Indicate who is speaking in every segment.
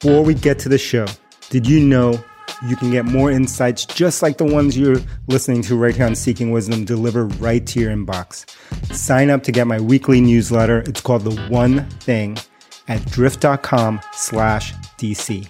Speaker 1: Before we get to the show, did you know you can get more insights just like the ones you're listening to right here on Seeking Wisdom delivered right to your inbox? Sign up to get my weekly newsletter. It's called The One Thing at drift.com slash DC.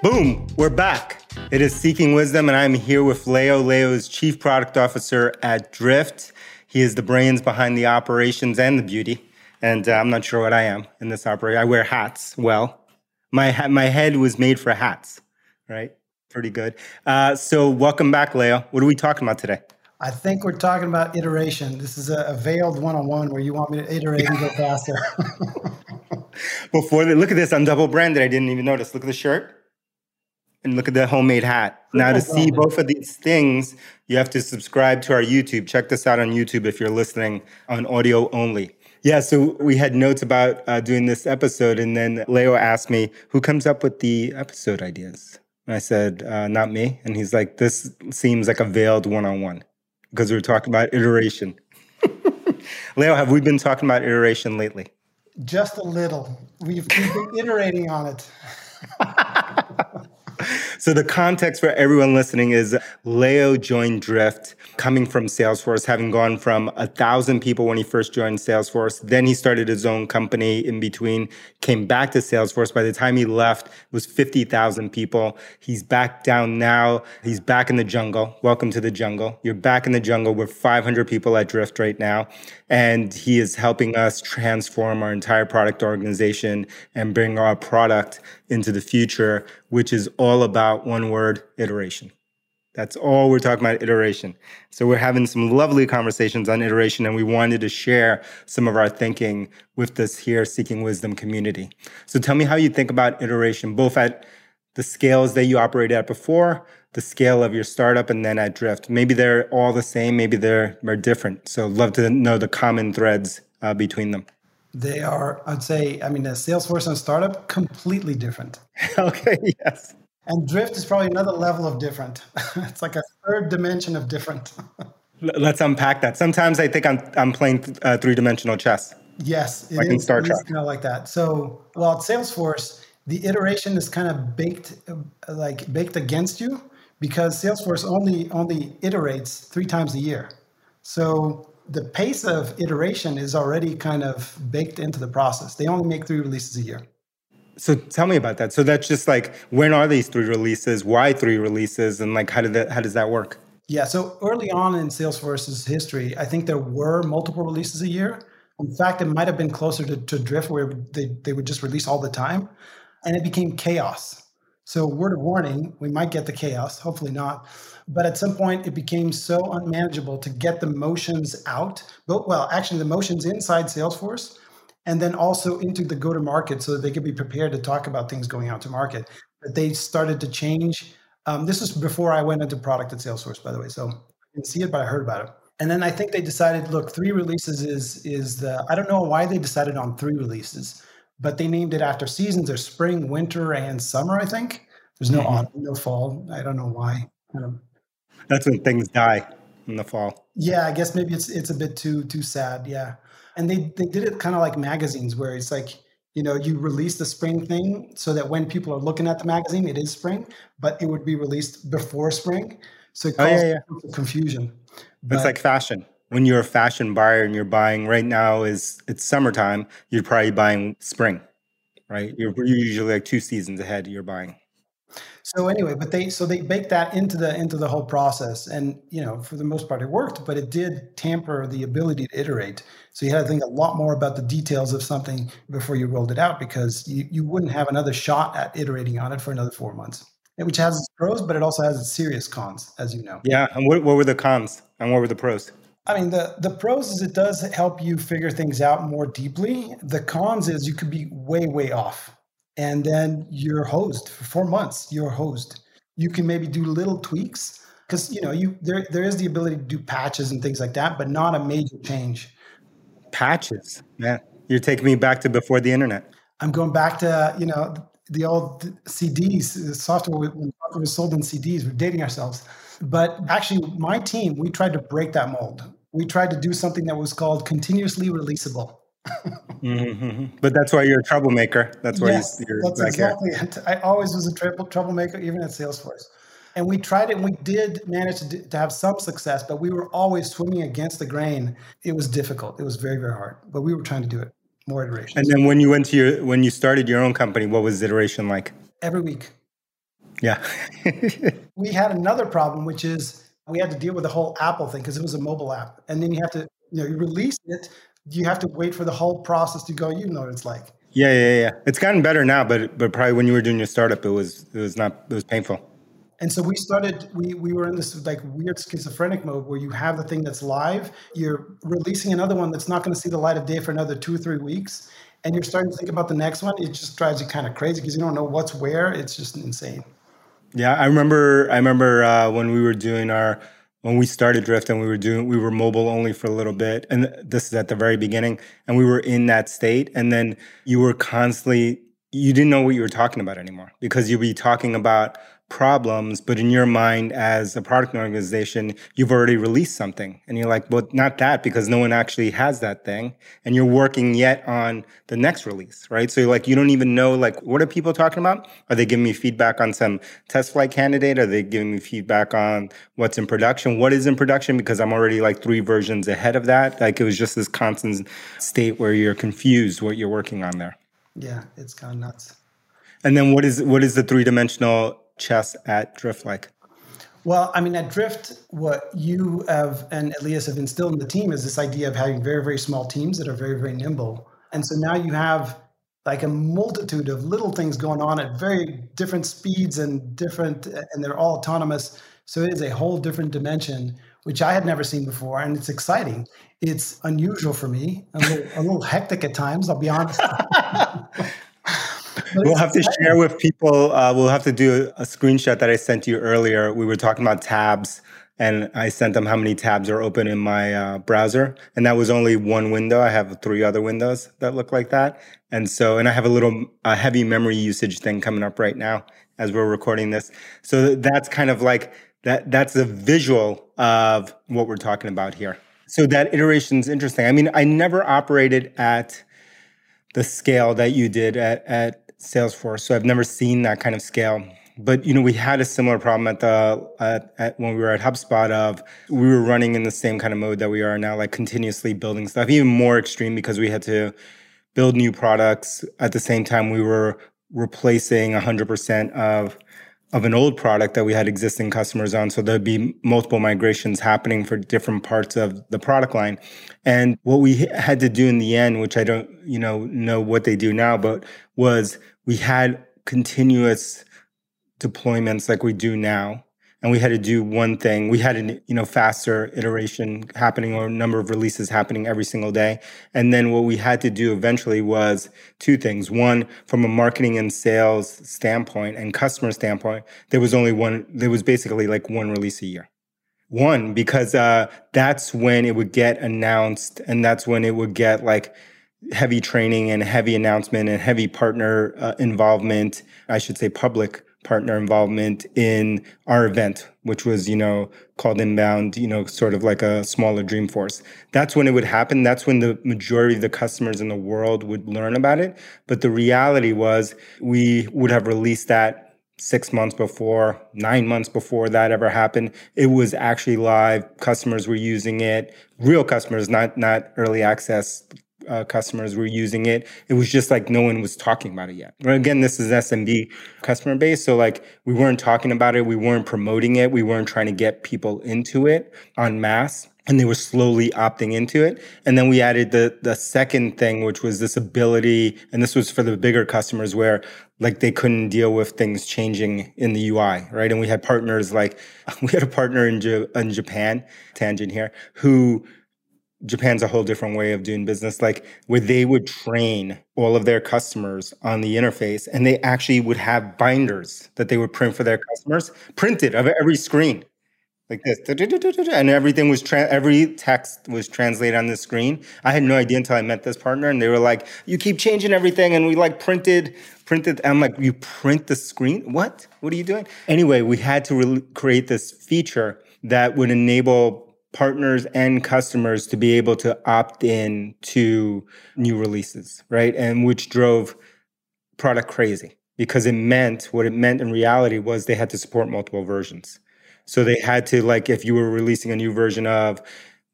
Speaker 1: Boom, we're back. It is Seeking Wisdom, and I'm here with Leo. Leo is Chief Product Officer at Drift. He is the brains behind the operations and the beauty. And uh, I'm not sure what I am in this operation. I wear hats well. My, ha- my head was made for hats, right? Pretty good. Uh, so, welcome back, Leo. What are we talking about today?
Speaker 2: I think we're talking about iteration. This is a, a veiled one-on-one where you want me to iterate and go faster.
Speaker 1: Before the, look at this, I'm double branded. I didn't even notice. Look at the shirt and look at the homemade hat. Now, to see both of these things, you have to subscribe to our YouTube. Check this out on YouTube if you're listening on audio only. Yeah, so we had notes about uh, doing this episode, and then Leo asked me, Who comes up with the episode ideas? And I said, uh, Not me. And he's like, This seems like a veiled one on one because we were talking about iteration. Leo, have we been talking about iteration lately?
Speaker 2: Just a little. We've, we've been iterating on it.
Speaker 1: so the context for everyone listening is Leo joined Drift coming from Salesforce, having gone from a thousand people when he first joined Salesforce. Then he started his own company in between, came back to Salesforce. By the time he left, was 50,000 people. He's back down now. He's back in the jungle. Welcome to the jungle. You're back in the jungle. We're 500 people at Drift right now. And he is helping us transform our entire product organization and bring our product into the future, which is all about one word iteration. That's all we're talking about iteration. So we're having some lovely conversations on iteration, and we wanted to share some of our thinking with this here Seeking Wisdom community. So tell me how you think about iteration, both at the scales that you operated at before, the scale of your startup, and then at Drift. Maybe they're all the same, maybe they're, they're different. So love to know the common threads uh, between them.
Speaker 2: They are, I'd say, I mean, the Salesforce and startup completely different.
Speaker 1: okay, yes.
Speaker 2: And drift is probably another level of different. it's like a third dimension of different.
Speaker 1: Let's unpack that. Sometimes I think I'm I'm playing uh, three dimensional chess.
Speaker 2: Yes,
Speaker 1: like in Star Trek.
Speaker 2: Kind of like that. So, well, at Salesforce, the iteration is kind of baked, uh, like baked against you, because Salesforce only only iterates three times a year. So the pace of iteration is already kind of baked into the process. They only make three releases a year.
Speaker 1: So tell me about that. So that's just like when are these three releases? Why three releases? And like how did that how does that work?
Speaker 2: Yeah, so early on in Salesforce's history, I think there were multiple releases a year. In fact, it might have been closer to, to Drift where they, they would just release all the time. And it became chaos. So word of warning, we might get the chaos, hopefully not. But at some point it became so unmanageable to get the motions out. But well, actually the motions inside Salesforce and then also into the go to market so that they could be prepared to talk about things going out to market. But they started to change. Um, this was before I went into product at Salesforce, by the way. So I didn't see it, but I heard about it. And then I think they decided, look, three releases is is the. I don't know why they decided on three releases, but they named it after seasons. There's spring, winter, and summer. I think there's no mm-hmm. autumn, no fall. I don't know why.
Speaker 1: That's when things die in the fall.
Speaker 2: Yeah, I guess maybe it's it's a bit too too sad. Yeah and they they did it kind of like magazines where it's like you know you release the spring thing so that when people are looking at the magazine it is spring but it would be released before spring so it causes oh, yeah, yeah. confusion
Speaker 1: but, it's like fashion when you're a fashion buyer and you're buying right now is it's summertime you're probably buying spring right you're, you're usually like two seasons ahead you're buying
Speaker 2: so anyway, but they so they baked that into the into the whole process, and you know for the most part it worked, but it did tamper the ability to iterate. So you had to think a lot more about the details of something before you rolled it out because you, you wouldn't have another shot at iterating on it for another four months. Which has its pros, but it also has its serious cons, as you know.
Speaker 1: Yeah, and what, what were the cons and what were the pros?
Speaker 2: I mean, the the pros is it does help you figure things out more deeply. The cons is you could be way way off and then you're hosed for four months. You're hosed. You can maybe do little tweaks because you know you there there is the ability to do patches and things like that, but not a major change.
Speaker 1: Patches, yeah. You're taking me back to before the internet.
Speaker 2: I'm going back to you know the old CDs. The software when software was sold in CDs. We're dating ourselves. But actually, my team we tried to break that mold. we tried to do something that was called continuously releasable.
Speaker 1: mm-hmm. But that's why you're a troublemaker. That's why
Speaker 2: yes,
Speaker 1: you're
Speaker 2: that's exactly it. I always was a trouble, troublemaker, even at Salesforce. And we tried it and we did manage to, do, to have some success, but we were always swimming against the grain. It was difficult. It was very, very hard, but we were trying to do it more iterations.
Speaker 1: And then when you went to your, when you started your own company, what was iteration like?
Speaker 2: Every week.
Speaker 1: Yeah.
Speaker 2: we had another problem, which is we had to deal with the whole Apple thing because it was a mobile app. And then you have to, you know, you release it, you have to wait for the whole process to go. You know what it's like.
Speaker 1: Yeah, yeah, yeah. It's gotten better now, but but probably when you were doing your startup, it was it was not it was painful.
Speaker 2: And so we started, we, we were in this like weird schizophrenic mode where you have the thing that's live, you're releasing another one that's not going to see the light of day for another two or three weeks. And you're starting to think about the next one. It just drives you kind of crazy because you don't know what's where. It's just insane.
Speaker 1: Yeah, I remember. I remember uh, when we were doing our when we started Drift and we were doing we were mobile only for a little bit, and this is at the very beginning, and we were in that state, and then you were constantly you didn't know what you were talking about anymore because you'd be talking about problems, but in your mind as a product organization, you've already released something. And you're like, well, not that because no one actually has that thing. And you're working yet on the next release, right? So you're like, you don't even know, like, what are people talking about? Are they giving me feedback on some test flight candidate? Are they giving me feedback on what's in production? What is in production? Because I'm already like three versions ahead of that. Like it was just this constant state where you're confused what you're working on there.
Speaker 2: Yeah, it's gone nuts.
Speaker 1: And then what is what is the three dimensional chess at Drift like?
Speaker 2: Well, I mean, at Drift, what you have and Elias have instilled in the team is this idea of having very, very small teams that are very, very nimble. And so now you have like a multitude of little things going on at very different speeds and different, and they're all autonomous. So it is a whole different dimension, which I had never seen before. And it's exciting. It's unusual for me, a little, a little hectic at times, I'll be honest.
Speaker 1: we'll have to share with people. Uh, we'll have to do a, a screenshot that I sent you earlier. We were talking about tabs, and I sent them how many tabs are open in my uh, browser, and that was only one window. I have three other windows that look like that, and so and I have a little a heavy memory usage thing coming up right now as we're recording this. So that's kind of like that. That's a visual of what we're talking about here. So that iteration is interesting. I mean, I never operated at the scale that you did at, at Salesforce. So I've never seen that kind of scale. But you know, we had a similar problem at the at, at, when we were at HubSpot. Of we were running in the same kind of mode that we are now, like continuously building stuff, even more extreme because we had to build new products at the same time we were replacing 100% of of an old product that we had existing customers on. So there'd be multiple migrations happening for different parts of the product line. And what we had to do in the end, which I don't, you know, know what they do now, but was we had continuous deployments like we do now and we had to do one thing. We had a you know faster iteration happening or a number of releases happening every single day. And then what we had to do eventually was two things. One, from a marketing and sales standpoint and customer standpoint, there was only one. There was basically like one release a year. One because uh, that's when it would get announced, and that's when it would get like heavy training and heavy announcement and heavy partner uh, involvement. I should say public partner involvement in our event, which was, you know, called Inbound, you know, sort of like a smaller Dreamforce. That's when it would happen. That's when the majority of the customers in the world would learn about it. But the reality was we would have released that six months before, nine months before that ever happened. It was actually live. Customers were using it, real customers, not not early access uh, customers were using it. It was just like no one was talking about it yet. But again, this is SMB customer base. So like we weren't talking about it. We weren't promoting it. We weren't trying to get people into it en masse. And they were slowly opting into it. And then we added the the second thing, which was this ability, and this was for the bigger customers where like they couldn't deal with things changing in the UI, right? And we had partners like we had a partner in, J- in Japan, tangent here, who Japan's a whole different way of doing business, like where they would train all of their customers on the interface and they actually would have binders that they would print for their customers, printed of every screen like this. And everything was, tra- every text was translated on the screen. I had no idea until I met this partner and they were like, you keep changing everything. And we like printed, printed. I'm like, you print the screen? What? What are you doing? Anyway, we had to re- create this feature that would enable partners and customers to be able to opt in to new releases, right? And which drove product crazy because it meant what it meant in reality was they had to support multiple versions. So they had to like if you were releasing a new version of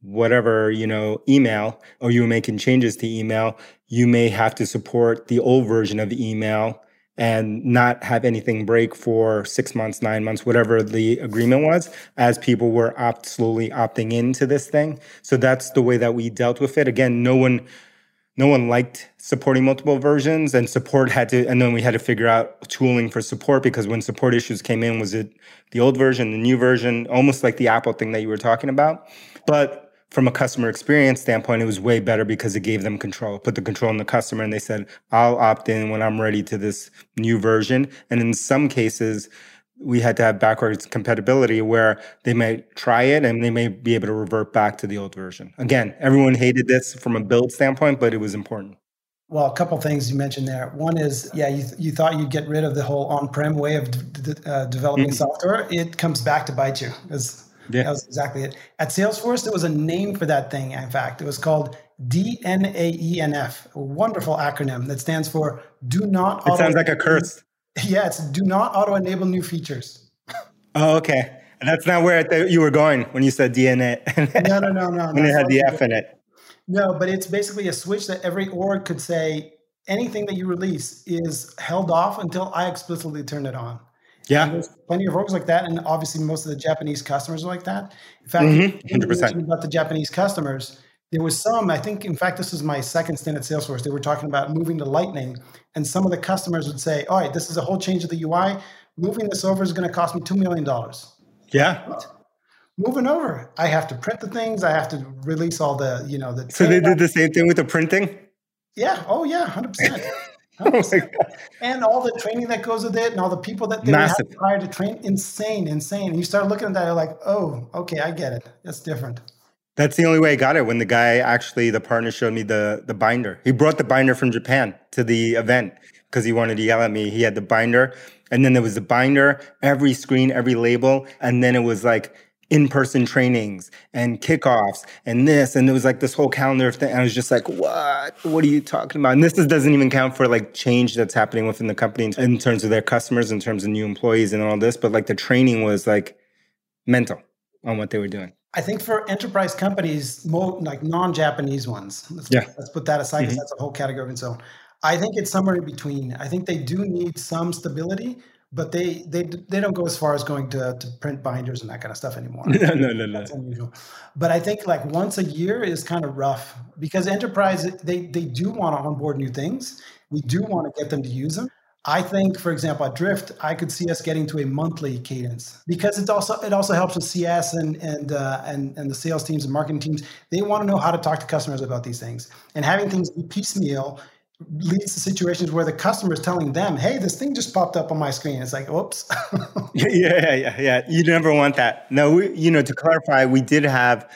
Speaker 1: whatever, you know, email or you were making changes to email, you may have to support the old version of email and not have anything break for six months, nine months, whatever the agreement was, as people were opt slowly opting into this thing. So that's the way that we dealt with it. Again, no one no one liked supporting multiple versions and support had to and then we had to figure out tooling for support because when support issues came in was it the old version the new version almost like the apple thing that you were talking about but from a customer experience standpoint, it was way better because it gave them control, put the control on the customer, and they said, I'll opt in when I'm ready to this new version. And in some cases, we had to have backwards compatibility where they may try it and they may be able to revert back to the old version. Again, everyone hated this from a build standpoint, but it was important.
Speaker 2: Well, a couple things you mentioned there. One is, yeah, you, you thought you'd get rid of the whole on-prem way of d- d- uh, developing mm-hmm. software. It comes back to bite you. Because yeah. That was exactly it. At Salesforce, there was a name for that thing, in fact. It was called DNAENF, a wonderful acronym that stands for Do Not
Speaker 1: It auto- sounds like a curse.
Speaker 2: Yeah, it's Do Not Auto Enable New Features.
Speaker 1: Oh, okay. And that's not where th- you were going when you said DNA.
Speaker 2: no, no, no, no.
Speaker 1: when it had the F in it.
Speaker 2: No, but it's basically a switch that every org could say anything that you release is held off until I explicitly turn it on.
Speaker 1: Yeah. And
Speaker 2: there's plenty of orgs like that. And obviously, most of the Japanese customers are like that. In fact,
Speaker 1: mm-hmm. 100%.
Speaker 2: about the Japanese customers, there was some, I think, in fact, this was my second stint at Salesforce. They were talking about moving to Lightning. And some of the customers would say, all right, this is a whole change of the UI. Moving this over is going to cost me $2 million.
Speaker 1: Yeah.
Speaker 2: Moving over, I have to print the things. I have to release all the, you know, the.
Speaker 1: So they did the same thing with the printing?
Speaker 2: Yeah. Oh, yeah. 100%. Oh and all the training that goes with it and all the people that they Massive. have hired to train insane insane. And you start looking at that you're like oh okay i get it. That's different.
Speaker 1: That's the only way i got it when the guy actually the partner showed me the the binder. He brought the binder from japan to the event because he wanted to yell at me. He had the binder and then there was the binder every screen every label and then it was like in-person trainings and kickoffs and this and it was like this whole calendar of thing. I was just like what? What are you talking about? And this is, doesn't even count for like change that's happening within the company in, in terms of their customers in terms of new employees and all this but like the training was like mental on what they were doing.
Speaker 2: I think for enterprise companies more like non-japanese ones let's,
Speaker 1: yeah.
Speaker 2: let's put that aside because mm-hmm. that's a whole category of its own. I think it's somewhere in between. I think they do need some stability but they they they don't go as far as going to, to print binders and that kind of stuff anymore.
Speaker 1: no, no, no, no.
Speaker 2: That's unusual. But I think like once a year is kind of rough because enterprise they they do want to onboard new things. We do want to get them to use them. I think, for example, at Drift, I could see us getting to a monthly cadence because it also it also helps with CS and and uh, and and the sales teams and marketing teams. They want to know how to talk to customers about these things, and having things be piecemeal leads to situations where the customer is telling them, "Hey, this thing just popped up on my screen." It's like, "Oops."
Speaker 1: yeah, yeah, yeah, yeah. You never want that. No, we, you know, to clarify, we did have,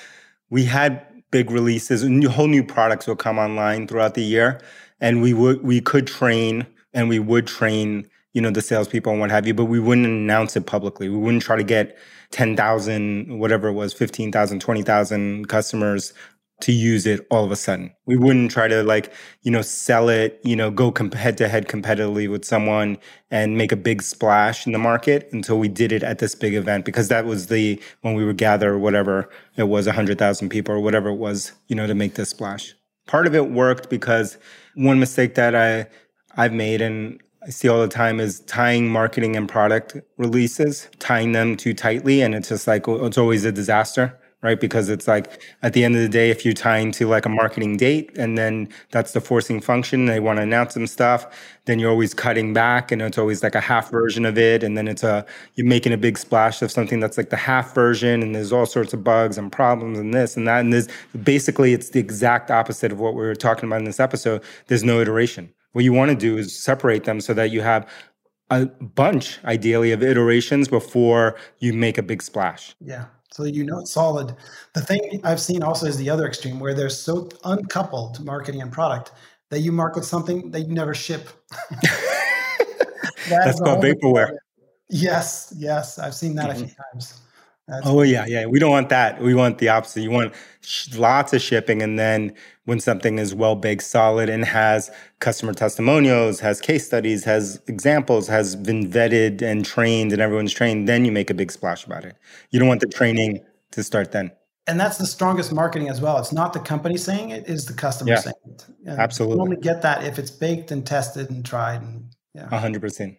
Speaker 1: we had big releases, new, whole new products will come online throughout the year, and we would we could train and we would train, you know, the salespeople and what have you, but we wouldn't announce it publicly. We wouldn't try to get 10,000, whatever it was, 15,000, 20,000 customers to use it all of a sudden. We wouldn't try to like, you know, sell it, you know, go head to head competitively with someone and make a big splash in the market until we did it at this big event because that was the when we would gather whatever it was 100,000 people or whatever it was, you know, to make this splash. Part of it worked because one mistake that I I've made and I see all the time is tying marketing and product releases, tying them too tightly and it's just like oh, it's always a disaster right? Because it's like at the end of the day, if you tie into like a marketing date and then that's the forcing function, they want to announce some stuff, then you're always cutting back and it's always like a half version of it. And then it's a, you're making a big splash of something that's like the half version and there's all sorts of bugs and problems and this and that. And this basically it's the exact opposite of what we were talking about in this episode. There's no iteration. What you want to do is separate them so that you have a bunch, ideally, of iterations before you make a big splash.
Speaker 2: Yeah so you know it's solid. The thing I've seen also is the other extreme where they're so uncoupled marketing and product that you market something that you never ship.
Speaker 1: that That's called vaporware.
Speaker 2: Yes, yes, I've seen that mm-hmm. a few times.
Speaker 1: That's oh yeah, yeah. We don't want that. We want the opposite. You want sh- lots of shipping, and then when something is well baked, solid, and has customer testimonials, has case studies, has examples, has been vetted and trained, and everyone's trained, then you make a big splash about it. You don't want the training to start then.
Speaker 2: And that's the strongest marketing as well. It's not the company saying it; is the customer
Speaker 1: yeah,
Speaker 2: saying it.
Speaker 1: And absolutely. You
Speaker 2: only get that if it's baked and tested and tried. And yeah,
Speaker 1: hundred percent.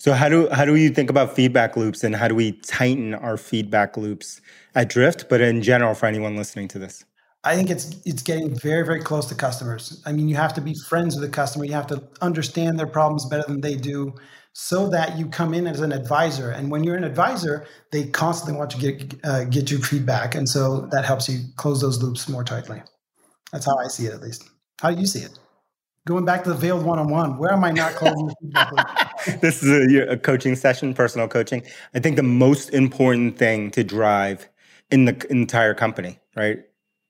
Speaker 1: So how do how do you think about feedback loops and how do we tighten our feedback loops at Drift, but in general for anyone listening to this?
Speaker 2: I think it's it's getting very very close to customers. I mean, you have to be friends with the customer. You have to understand their problems better than they do, so that you come in as an advisor. And when you're an advisor, they constantly want to get uh, get your feedback, and so that helps you close those loops more tightly. That's how I see it, at least. How do you see it? Going back to the veiled one-on-one, where am I not closing the feedback loop?
Speaker 1: this is a, a coaching session, personal coaching. I think the most important thing to drive in the entire company, right?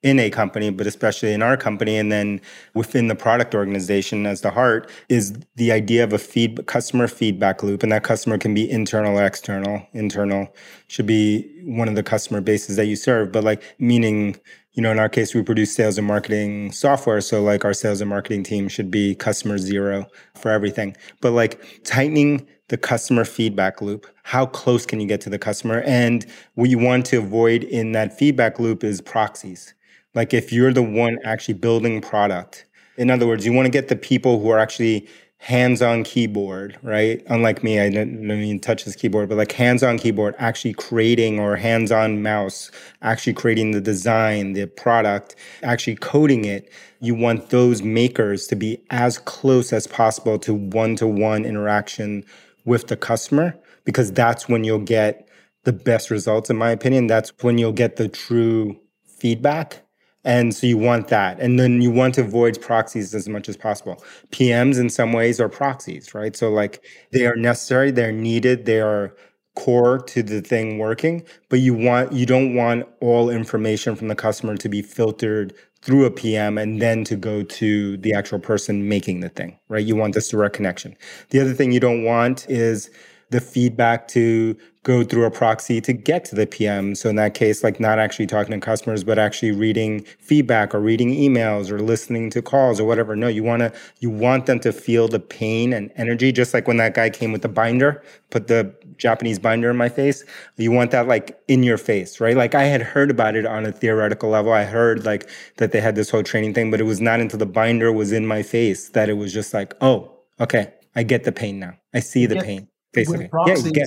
Speaker 1: in a company, but especially in our company, and then within the product organization as the heart, is the idea of a feed customer feedback loop, and that customer can be internal or external. Internal should be one of the customer bases that you serve, but like meaning, you know, in our case, we produce sales and marketing software, so like our sales and marketing team should be customer zero for everything. But like tightening the customer feedback loop. How close can you get to the customer? And what you want to avoid in that feedback loop is proxies. Like if you're the one actually building product, in other words, you want to get the people who are actually hands-on keyboard, right? Unlike me, I don't, don't even touch this keyboard, but like hands-on keyboard, actually creating or hands-on mouse, actually creating the design, the product, actually coding it. You want those makers to be as close as possible to one-to-one interaction with the customer, because that's when you'll get the best results, in my opinion. That's when you'll get the true feedback and so you want that. And then you want to avoid proxies as much as possible. PMs in some ways are proxies, right? So like they are necessary, they're needed, they are core to the thing working, but you want you don't want all information from the customer to be filtered through a PM and then to go to the actual person making the thing, right? You want this direct connection. The other thing you don't want is the feedback to go through a proxy to get to the PM. So in that case, like not actually talking to customers, but actually reading feedback or reading emails or listening to calls or whatever. No, you want to, you want them to feel the pain and energy, just like when that guy came with the binder, put the Japanese binder in my face. You want that like in your face, right? Like I had heard about it on a theoretical level. I heard like that they had this whole training thing, but it was not until the binder was in my face that it was just like, oh, okay, I get the pain now. I see the pain basically.
Speaker 2: Proxies, yeah,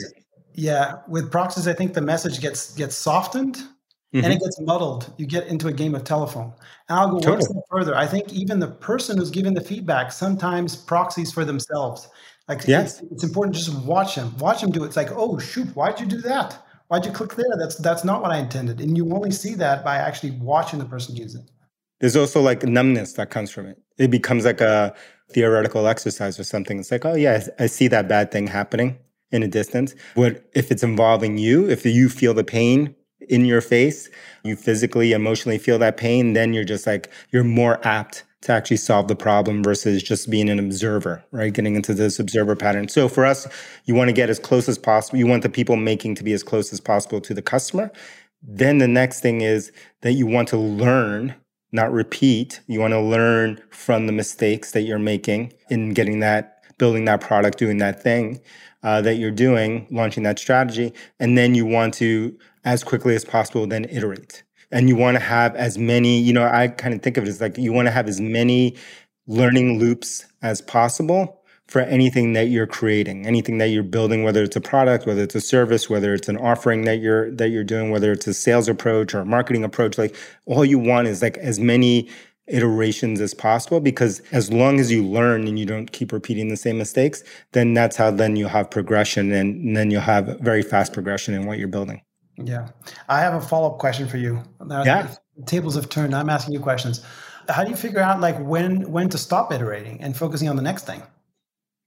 Speaker 2: yeah, with proxies, I think the message gets gets softened mm-hmm. and it mm-hmm. gets muddled. You get into a game of telephone. And I'll go totally. one step further. I think even the person who's giving the feedback sometimes proxies for themselves. Like
Speaker 1: yes.
Speaker 2: it's, it's important to just watch them. Watch them do it. It's like, oh shoot, why'd you do that? Why'd you click there? That's that's not what I intended. And you only see that by actually watching the person use it.
Speaker 1: There's also like numbness that comes from it. It becomes like a theoretical exercise or something. It's like, oh yeah, I see that bad thing happening in a distance. But if it's involving you, if you feel the pain in your face, you physically, emotionally feel that pain, then you're just like, you're more apt to actually solve the problem versus just being an observer, right? Getting into this observer pattern. So for us, you want to get as close as possible. You want the people making to be as close as possible to the customer. Then the next thing is that you want to learn, not repeat. You want to learn from the mistakes that you're making in getting that, building that product, doing that thing uh, that you're doing, launching that strategy, and then you want to, as quickly as possible, then iterate. And you want to have as many, you know, I kind of think of it as like you want to have as many learning loops as possible for anything that you're creating anything that you're building whether it's a product whether it's a service whether it's an offering that you're that you're doing whether it's a sales approach or a marketing approach like all you want is like as many iterations as possible because as long as you learn and you don't keep repeating the same mistakes then that's how then you'll have progression and, and then you'll have very fast progression in what you're building.
Speaker 2: Yeah. I have a follow-up question for you.
Speaker 1: Now, yeah.
Speaker 2: tables have turned i'm asking you questions. How do you figure out like when when to stop iterating and focusing on the next thing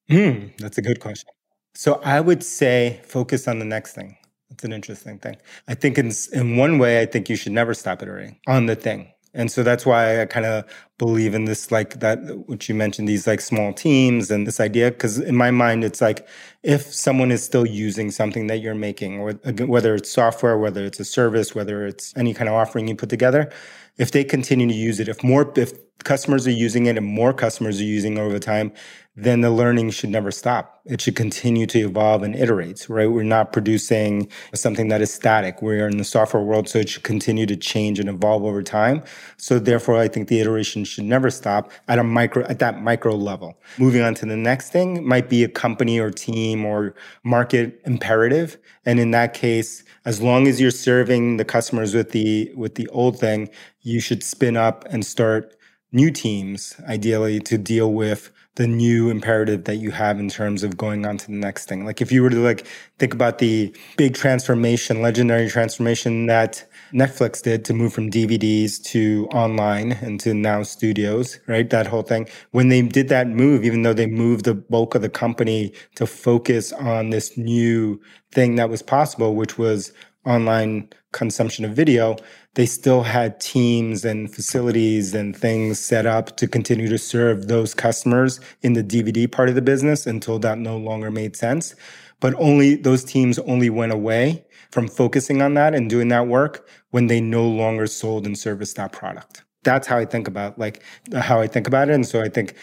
Speaker 1: Hmm, that's a good question. So i would say focus on the next thing. That's an interesting thing. I think in, in one way i think you should never stop iterating on the thing. And so that's why I kind of believe in this, like that, which you mentioned, these like small teams and this idea. Cause in my mind, it's like if someone is still using something that you're making, or whether it's software, whether it's a service, whether it's any kind of offering you put together, if they continue to use it, if more, if customers are using it and more customers are using it over time, then the learning should never stop. It should continue to evolve and iterate, right? We're not producing something that is static. We're in the software world, so it should continue to change and evolve over time. So therefore, I think the iteration should never stop at a micro, at that micro level. Moving on to the next thing might be a company or team or market imperative. And in that case, as long as you're serving the customers with the, with the old thing, you should spin up and start new teams, ideally, to deal with the new imperative that you have in terms of going on to the next thing. Like if you were to like think about the big transformation, legendary transformation that Netflix did to move from DVDs to online and to now studios, right? That whole thing. When they did that move, even though they moved the bulk of the company to focus on this new thing that was possible, which was online consumption of video, they still had teams and facilities and things set up to continue to serve those customers in the DVD part of the business until that no longer made sense. But only those teams only went away from focusing on that and doing that work when they no longer sold and serviced that product. That's how I think about like how I think about it. And so I think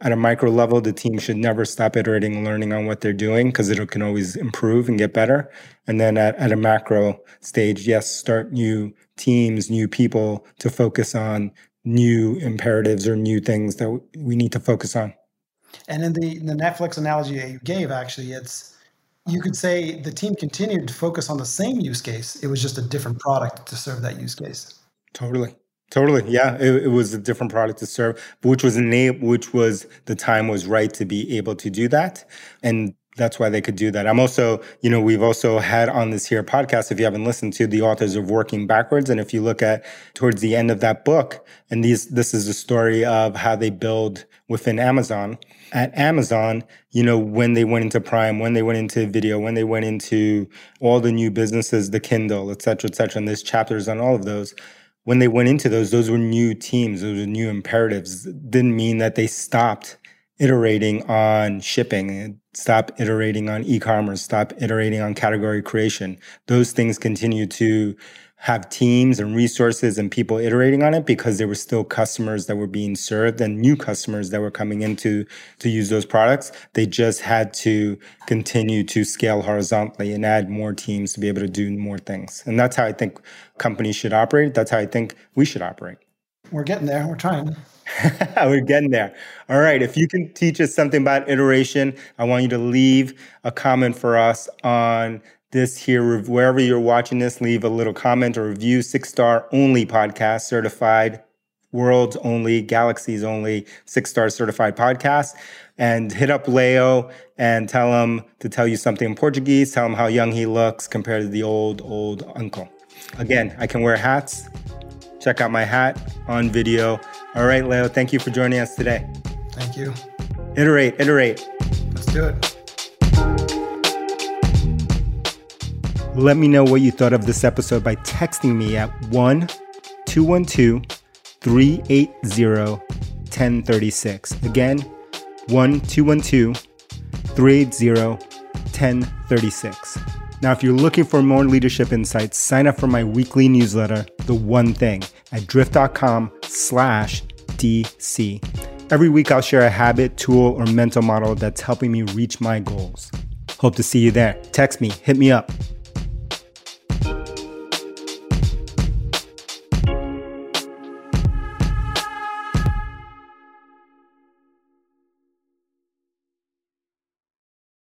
Speaker 1: at a micro level, the team should never stop iterating and learning on what they're doing because it can always improve and get better. And then at, at a macro stage, yes, start new teams, new people to focus on new imperatives or new things that we need to focus on.
Speaker 2: And in the, in the Netflix analogy that you gave, actually, it's you could say the team continued to focus on the same use case. It was just a different product to serve that use case.
Speaker 1: Totally. Totally. Yeah. It, it, was a different product to serve, which was enable, which was the time was right to be able to do that. And that's why they could do that. I'm also, you know, we've also had on this here podcast, if you haven't listened to the authors of Working Backwards. And if you look at towards the end of that book, and these, this is a story of how they build within Amazon. At Amazon, you know, when they went into Prime, when they went into video, when they went into all the new businesses, the Kindle, et cetera, et cetera, and there's chapters on all of those when they went into those, those were new teams, those were new imperatives. Didn't mean that they stopped iterating on shipping, stop iterating on e-commerce, stop iterating on category creation. Those things continue to have teams and resources and people iterating on it because there were still customers that were being served and new customers that were coming into to use those products. They just had to continue to scale horizontally and add more teams to be able to do more things. And that's how I think companies should operate. That's how I think we should operate.
Speaker 2: We're getting there. We're trying.
Speaker 1: We're getting there. All right. If you can teach us something about iteration, I want you to leave a comment for us on this here, wherever you're watching this, leave a little comment or review. Six star only podcast, certified, world's only, galaxies only, six star certified podcast. And hit up Leo and tell him to tell you something in Portuguese. Tell him how young he looks compared to the old, old uncle. Again, I can wear hats. Check out my hat on video. All right, Leo, thank you for joining us today.
Speaker 2: Thank you.
Speaker 1: Iterate, iterate.
Speaker 2: Let's do it.
Speaker 1: Let me know what you thought of this episode by texting me at 1 212 380 1036. Again, 1 212 380 1036. Now, if you're looking for more leadership insights, sign up for my weekly newsletter, The One Thing, at drift.com slash DC. Every week, I'll share a habit, tool, or mental model that's helping me reach my goals. Hope to see you there. Text me, hit me up.